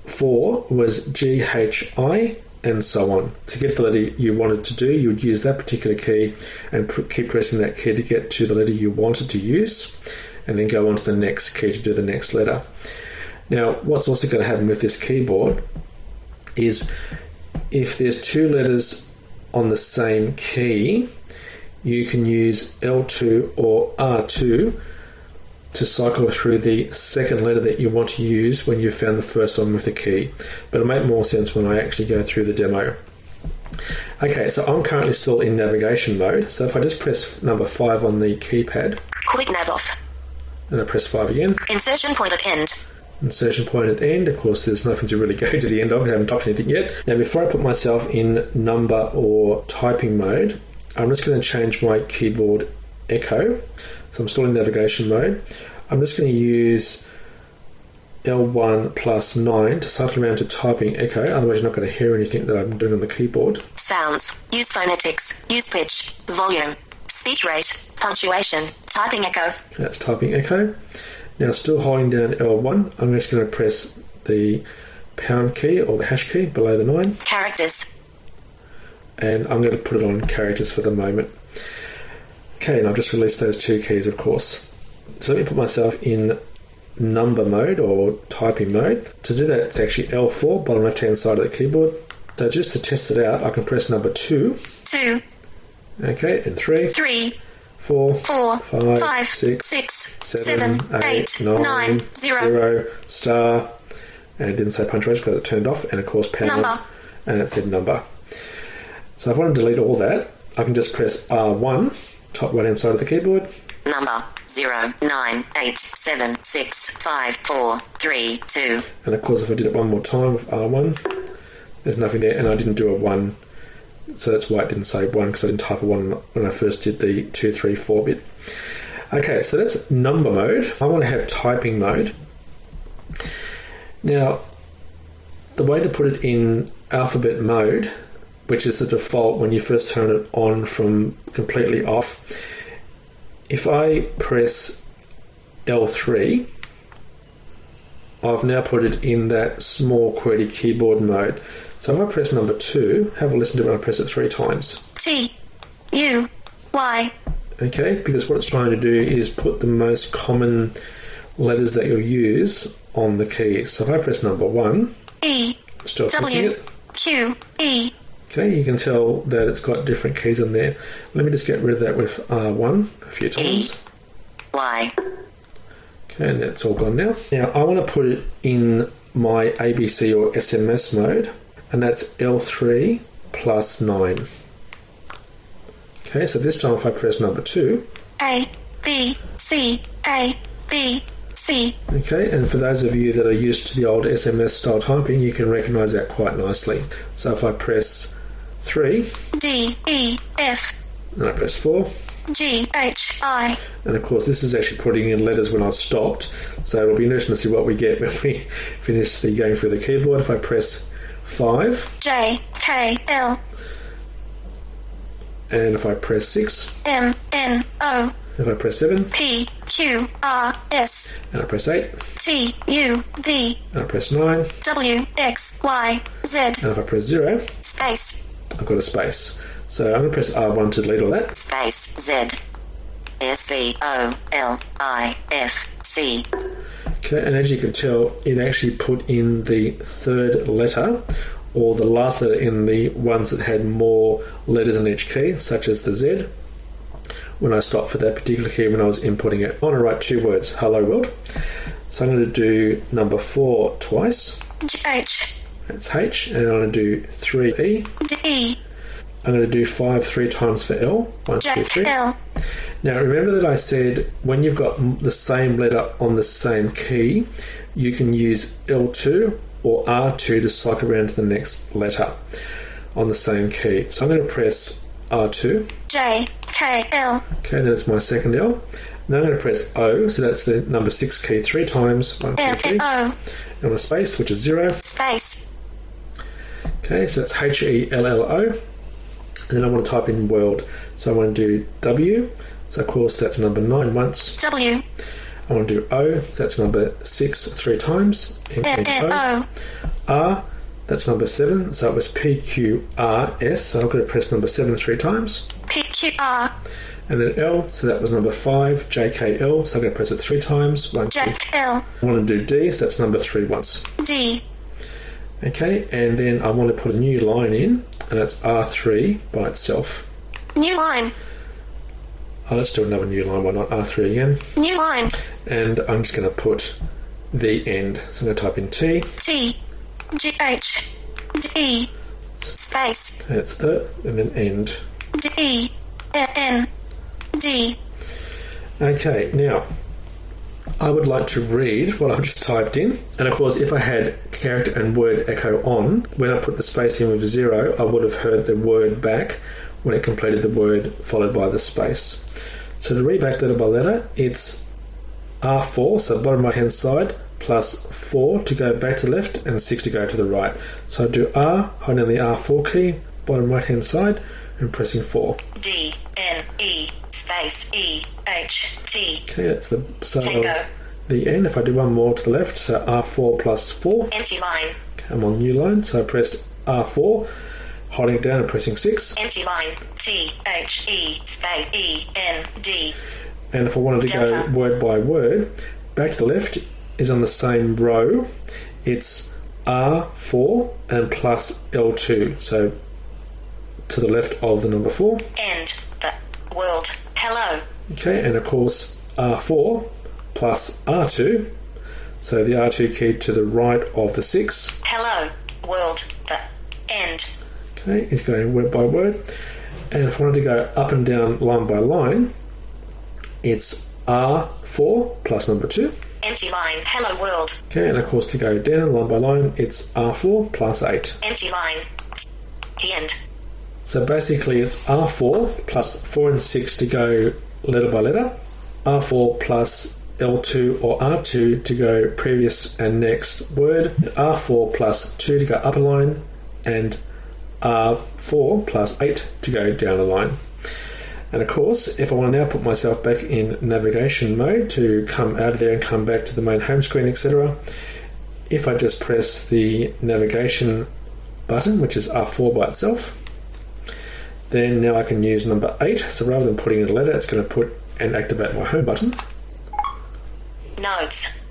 Four was G, H, I, and so on. To get the letter you wanted to do, you would use that particular key and keep pressing that key to get to the letter you wanted to use, and then go on to the next key to do the next letter. Now, what's also going to happen with this keyboard is if there's two letters on the same key, you can use L2 or R2 to cycle through the second letter that you want to use when you've found the first one with the key. But it'll make more sense when I actually go through the demo. Okay, so I'm currently still in navigation mode. So if I just press number 5 on the keypad Quick nav off. and I press 5 again, Insertion point at end. Insertion point at end. Of course, there's nothing to really go to the end of. I haven't typed anything yet. Now, before I put myself in number or typing mode, I'm just going to change my keyboard echo. So I'm still in navigation mode. I'm just going to use L1 plus 9 to cycle around to typing echo. Otherwise, you're not going to hear anything that I'm doing on the keyboard. Sounds. Use phonetics. Use pitch. Volume. Speech rate. Punctuation. Typing echo. That's typing echo. Now, still holding down L1, I'm just going to press the pound key or the hash key below the 9. Characters. And I'm going to put it on characters for the moment. Okay, and I've just released those two keys, of course. So let me put myself in number mode or typing mode. To do that, it's actually L4, bottom left hand side of the keyboard. So just to test it out, I can press number 2. 2. Okay, and 3. 3 four, four five, five six, six, seven, seven eight, eight nine, nine zero. zero, star, and it didn't say punctuation because it turned off, and of course pound, number. and it said number. So if I want to delete all that, I can just press R1, top right hand side of the keyboard. Number zero nine eight seven six five four three two. And of course, if I did it one more time with R1, there's nothing there, and I didn't do a one so that's why it didn't say 1 because I didn't type a 1 when I first did the two, three, four bit. Okay, so that's number mode. I want to have typing mode. Now, the way to put it in alphabet mode, which is the default when you first turn it on from completely off, if I press L3, I've now put it in that small QWERTY keyboard mode. So if I press number two, have a listen to it when I press it three times. T. U. Y. Okay, because what it's trying to do is put the most common letters that you'll use on the keys. So if I press number one, E. still pressing W. it. Q. E. Okay, you can tell that it's got different keys in there. Let me just get rid of that with R1 a few times. Y. And that's all gone now. Now I want to put it in my ABC or SMS mode, and that's L3 plus 9. Okay, so this time if I press number 2, A. B. C. A. B. C. okay, and for those of you that are used to the old SMS style typing, you can recognize that quite nicely. So if I press 3, D. E. F. and I press 4, G. H. I. and of course this is actually putting in letters when I've stopped, so it'll be interesting to see what we get when we finish the going through the keyboard. If I press 5, J. K. L. and if I press 6, M. N. O. if I press 7, P. Q. R. S. and I press 8, T. U. V. and I press 9, W, X, Y, Z. and W. X. Y. Z. if I press 0, Space. I've got a space. So I'm going to press R1 to delete all that. Space. Z. S. V. O. L. I. F. C. Okay, and as you can tell, it actually put in the third letter or the last letter in the ones that had more letters in each key, such as the Z. When I stopped for that particular key when I was inputting it, I want to write two words, hello world. So I'm going to do number four twice. G. H. That's H, and I'm going to do three E. D. I'm going to do five three times for L. One, two, three. L. Now, remember that I said when you've got the same letter on the same key, you can use L2 or R2 to cycle around to the next letter on the same key. So I'm going to press R2. J. K. L. Okay, then it's my second L. Now I'm going to press O, so that's the number six key three times. One, two, three. O. And a space, which is zero. Space. Okay, so that's H E L L O. And then I want to type in world. So I want to do W. So of course that's number nine once. W. I want to do O, so that's number six three times. M. N, N. O. O. R, that's number seven, so it was P, Q, R, S, so I'm going to press number seven three times. P. Q. R. And then L, so that was number five, J, K, L, so I'm going to press it three times. One, two, J. L. I want to do D, so that's number three once. D. Okay, and then I want to put a new line in, and it's R3 by itself. New line. Oh, let's do another new line, why not? R3 again. New line. And I'm just going to put the end. So I'm going to type in T. T. G H. D. Space. That's the, and then end. D. N. D. Okay, now I would like to read what I've just typed in. And of course, if I had character and word echo on, when I put the space in with zero, I would have heard the word back when it completed the word followed by the space. So to read back letter by letter, it's R4, so bottom right hand side, plus 4 to go back to left and 6 to go to the right. So I do R, holding the R4 key, bottom right hand side, and pressing 4. D. N. E. Space. E. H. T. Okay, that's the start Tango. of the end. If I do one more to the left, so R4 plus 4, Empty line. I'm on new line, so I press R4, holding it down and pressing 6. Empty line. T. H. E. Space. E. N. D. And if I wanted to go word by word, back to the left is on the same row. It's R4 and plus L2. So to the left of the number 4. End. The world. Hello. Okay, and of course R4 plus R2. So the R2 key to the right of the 6. Hello. World. The end. Okay, it's going word by word. And if I wanted to go up and down line by line, it's R4 plus number 2. Empty line. Hello world. Okay, and of course to go down line by line, it's R4 plus 8. Empty line. The end. So basically it's R4 plus 4 and 6 to go letter by letter, R4 plus L2 or R2 to go previous and next word, R4 plus 2 to go up a line, and R4 plus 8 to go down a line. And of course, if I want to now put myself back in navigation mode to come out of there and come back to the main home screen, etc., if I just press the navigation button, which is R4 by itself, then now I can use number 8. So rather than putting in a letter, it's going to put and activate my home button. Notes.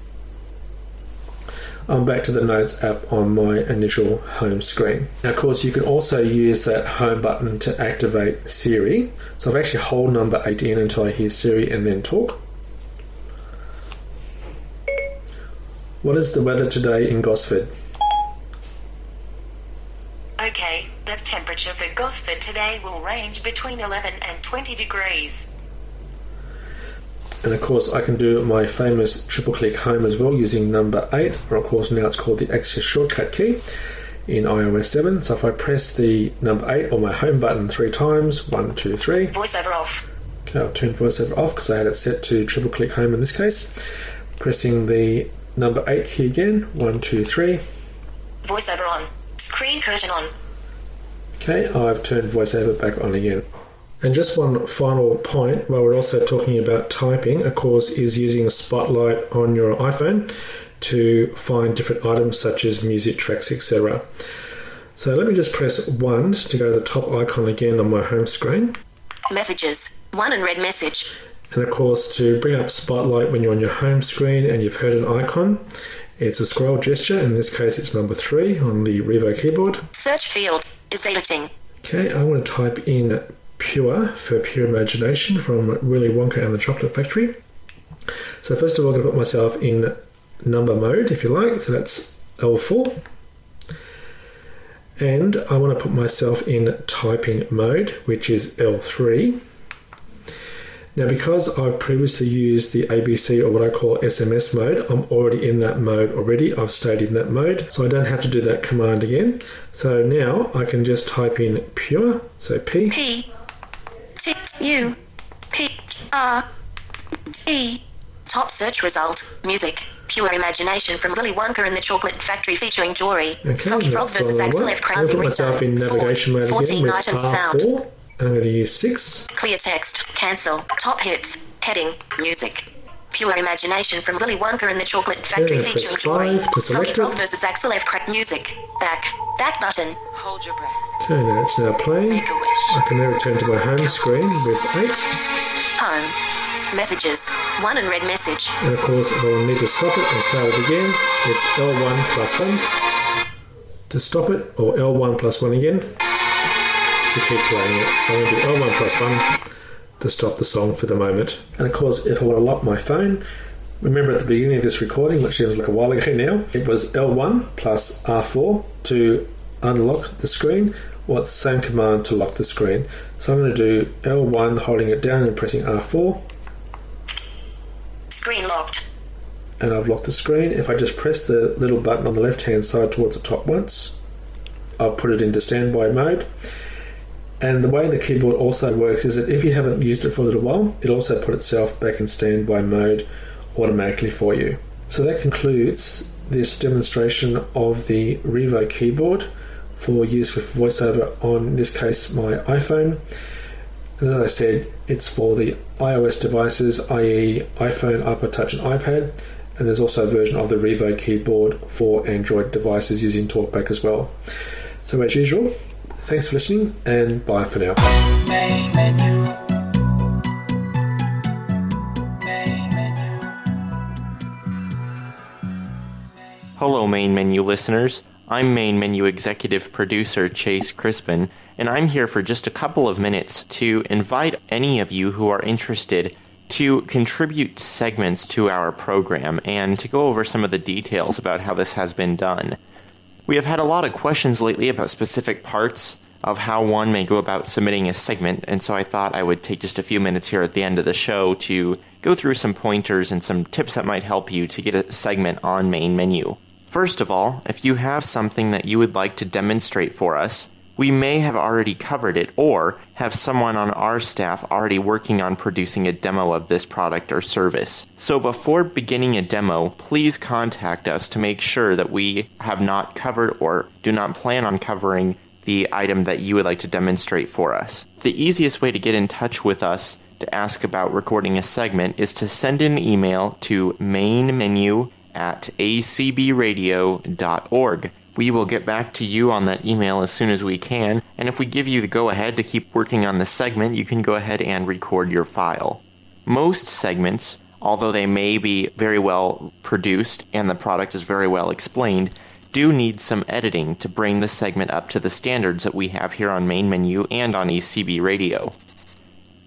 I'm back to the Notes app on my initial home screen. Now, of course, you can also use that home button to activate Siri. So I've actually hold number 8 in until I hear Siri and then talk. What is the weather today in Gosford? Okay, the temperature for Gosford today will range between 11 and 20 degrees. And of course, I can do my famous triple click home as well using number 8, or of course, now it's called the Access Shortcut key in iOS 7. So if I press the number 8 or my home button three times, one, two, three, Voiceover off. okay, I'll turn voiceover off because I had it set to triple click home in this case. Pressing the number 8 key again, one, two, three. Voiceover on. Screen curtain on. Okay, I've turned voiceover back on again. And just one final point while we're also talking about typing, of course, is using Spotlight on your iPhone to find different items such as music tracks, etc. So let me just press 1 to go to the top icon again on my home screen. Messages. One and red message. And of course, to bring up Spotlight when you're on your home screen and you've heard an icon, it's a scroll gesture. In this case, it's number 3 on the RIVO keyboard. Search field is editing. Okay, I want to type in Pure for Pure Imagination from Willy Wonka and the Chocolate Factory. So first of all, I'm going to put myself in number mode, if you like. So that's L4. And I want to put myself in typing mode, which is L3. Now, because I've previously used the ABC or what I call SMS mode, I'm already in that mode already. I've stayed in that mode, so I don't have to do that command again. So now I can just type in pure, so P, P. T. U. P. R. E. Top search result. Music. Pure Imagination from Willy Wonka and the Chocolate Factory featuring Jory. Okay, Froggy Frog versus Axel F. Krause put myself in navigation mode again 14 with items found. R4. And I'm going to use 6. Clear text. Cancel. Top hits. Heading. Music. Pure Imagination from Willy Wonka and the Chocolate Factory Yeah, press featuring Jory. five to select Froggy Frog versus Axel F. Crack Music. Back. Back button. Hold your breath. Okay, now it's now playing. Make a wish. I can now return to my home screen with 8. Home. Messages. One and red message. And of course, if I will need to stop it and start it again, it's L1 plus 1 to stop it, or L1 plus 1 again. To keep playing it. So I'm going to do L1 plus 1 to stop the song for the moment. And of course, if I want to lock my phone, remember at the beginning of this recording, which was like a while ago now, it was L1 plus R4 to unlock the screen, or it's the same command to lock the screen. So I'm going to do L1 holding it down and pressing R4, Screen locked. and I've locked the screen. If I just press the little button on the left hand side towards the top once, I've put it into standby mode. And the way the keyboard also works is that if you haven't used it for a little while, it'll also put itself back in standby mode automatically for you. So that concludes this demonstration of the RIVO keyboard for use with voiceover on, this case, my iPhone. And as I said, it's for the iOS devices, i.e., iPhone, iPod Touch, and iPad. And there's also a version of the RIVO keyboard for Android devices using TalkBack as well. So, as usual, thanks for listening and bye for now. Main menu. Main menu. Hello, Main Menu listeners. I'm Main Menu Executive Producer Chase Crispin, and I'm here for just a couple of minutes to invite any of you who are interested to contribute segments to our program and to go over some of the details about how this has been done. We have had a lot of questions lately about specific parts of how one may go about submitting a segment, and so I thought I would take just a few minutes here at the end of the show to go through some pointers and some tips that might help you to get a segment on main menu. First of all, if you have something that you would like to demonstrate for us, we may have already covered it or have someone on our staff already working on producing a demo of this product or service. So before beginning a demo, please contact us to make sure that we have not covered or do not plan on covering the item that you would like to demonstrate for us. The easiest way to get in touch with us to ask about recording a segment is to send an email to mainmenu at acbradio.org. We will get back to you on that email as soon as we can, and if we give you the go ahead to keep working on the segment, you can go ahead and record your file. Most segments, although they may be very well produced and the product is very well explained, do need some editing to bring the segment up to the standards that we have here on Main Menu and on ACB Radio.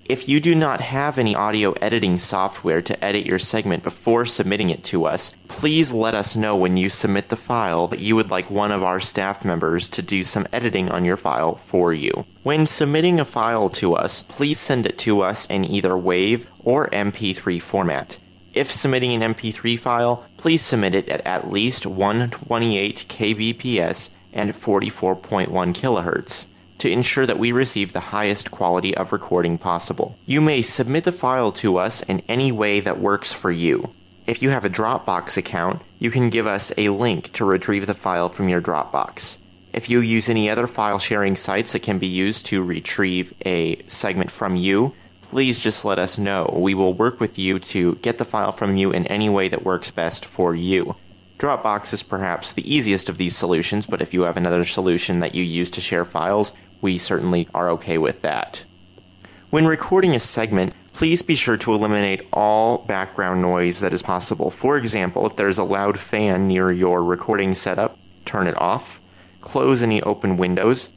If you do not have any audio editing software to edit your segment before submitting it to us, please let us know when you submit the file that you would like one of our staff members to do some editing on your file for you. When submitting a file to us, please send it to us in either WAV or MP3 format. If submitting an MP3 file, please submit it at at least 128 kbps and 44.1 kHz to ensure that we receive the highest quality of recording possible. You may submit the file to us in any way that works for you. If you have a Dropbox account, you can give us a link to retrieve the file from your Dropbox. If you use any other file sharing sites that can be used to retrieve a segment from you, please just let us know. We will work with you to get the file from you in any way that works best for you. Dropbox is perhaps the easiest of these solutions, but if you have another solution that you use to share files, we certainly are okay with that. When recording a segment, please be sure to eliminate all background noise that is possible. For example, if there's a loud fan near your recording setup, turn it off, close any open windows,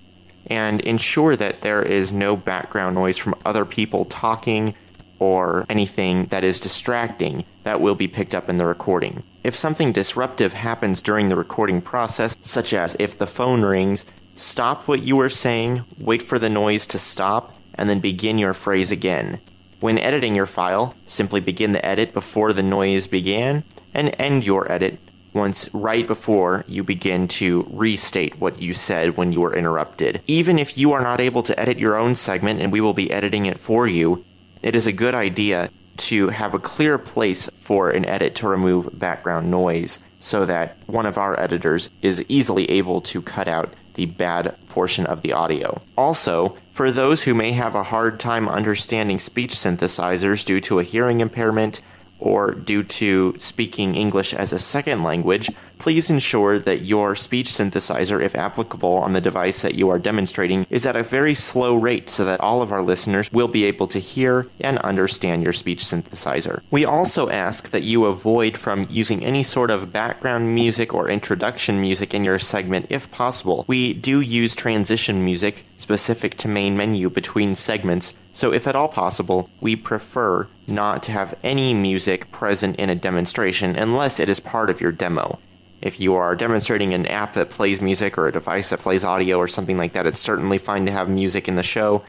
and ensure that there is no background noise from other people talking or anything that is distracting that will be picked up in the recording. If something disruptive happens during the recording process, such as if the phone rings, stop what you are saying, wait for the noise to stop, and then begin your phrase again. When editing your file, simply begin the edit before the noise began and end your edit once right before you begin to restate what you said when you were interrupted. Even if you are not able to edit your own segment and we will be editing it for you, it is a good idea to have a clear place for an edit to remove background noise so that one of our editors is easily able to cut out the bad portion of the audio. Also, for those who may have a hard time understanding speech synthesizers due to a hearing impairment or due to speaking English as a second language, please ensure that your speech synthesizer, if applicable on the device that you are demonstrating, is at a very slow rate so that all of our listeners will be able to hear and understand your speech synthesizer. We also ask that you avoid from using any sort of background music or introduction music in your segment if possible. We do use transition music specific to main menu between segments, so if at all possible, we prefer not to have any music present in a demonstration unless it is part of your demo. If you are demonstrating an app that plays music or a device that plays audio or something like that, it's certainly fine to have music in the show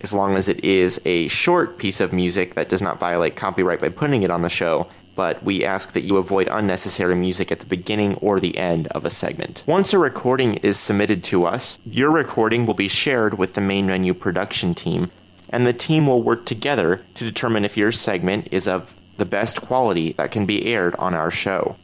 as long as it is a short piece of music that does not violate copyright by putting it on the show. But we ask that you avoid unnecessary music at the beginning or the end of a segment. Once a recording is submitted to us, your recording will be shared with the main menu production team, and the team will work together to determine if your segment is of the best quality that can be aired on our show.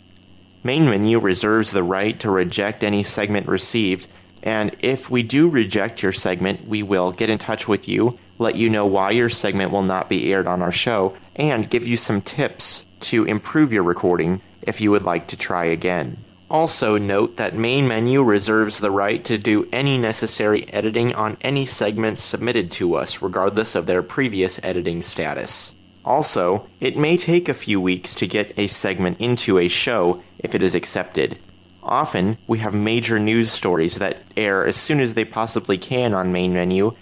Main menu reserves the right to reject any segment received, and if we do reject your segment, we will get in touch with you, let you know why your segment will not be aired on our show, and give you some tips to improve your recording if you would like to try again. Also, note that Main Menu reserves the right to do any necessary editing on any segments submitted to us, regardless of their previous editing status. Also, it may take a few weeks to get a segment into a show if it is accepted. Often, we have major news stories that air as soon as they possibly can on main menu,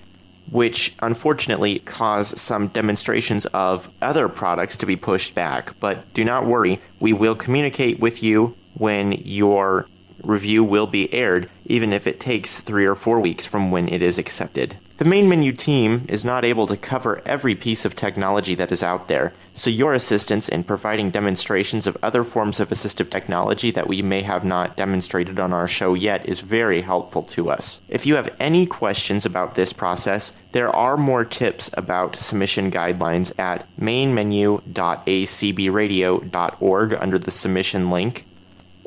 which unfortunately cause some demonstrations of other products to be pushed back. But do not worry, we will communicate with you when your review will be aired, even if it takes three or four weeks from when it is accepted. The main menu team is not able to cover every piece of technology that is out there, so your assistance in providing demonstrations of other forms of assistive technology that we may have not demonstrated on our show yet is very helpful to us. If you have any questions about this process, there are more tips about submission guidelines at mainmenu.acbradio.org under the submission link.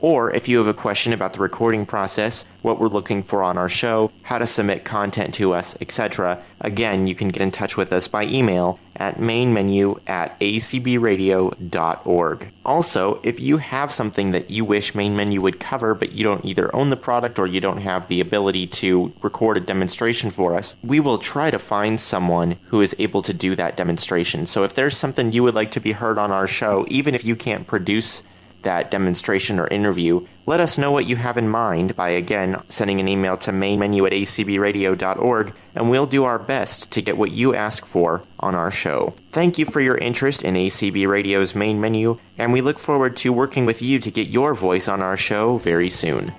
Or if you have a question about the recording process, what we're looking for on our show, how to submit content to us, etc., again, you can get in touch with us by email at mainmenu at acbradio.org. Also, if you have something that you wish Main Menu would cover, but you don't either own the product or you don't have the ability to record a demonstration for us, we will try to find someone who is able to do that demonstration. So if there's something you would like to be heard on our show, even if you can't produce that demonstration or interview, let us know what you have in mind by again sending an email to mainmenu at acbradio.org, and we'll do our best to get what you ask for on our show. Thank you for your interest in ACB Radio's main menu, and we look forward to working with you to get your voice on our show very soon.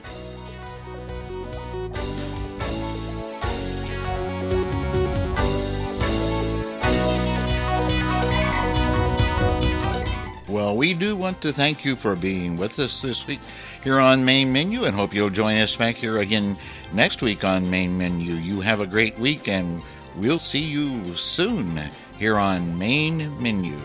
We do want to thank you for being with us this week here on Main Menu and hope you'll join us back here again next week on Main Menu. You have a great week and we'll see you soon here on Main Menu.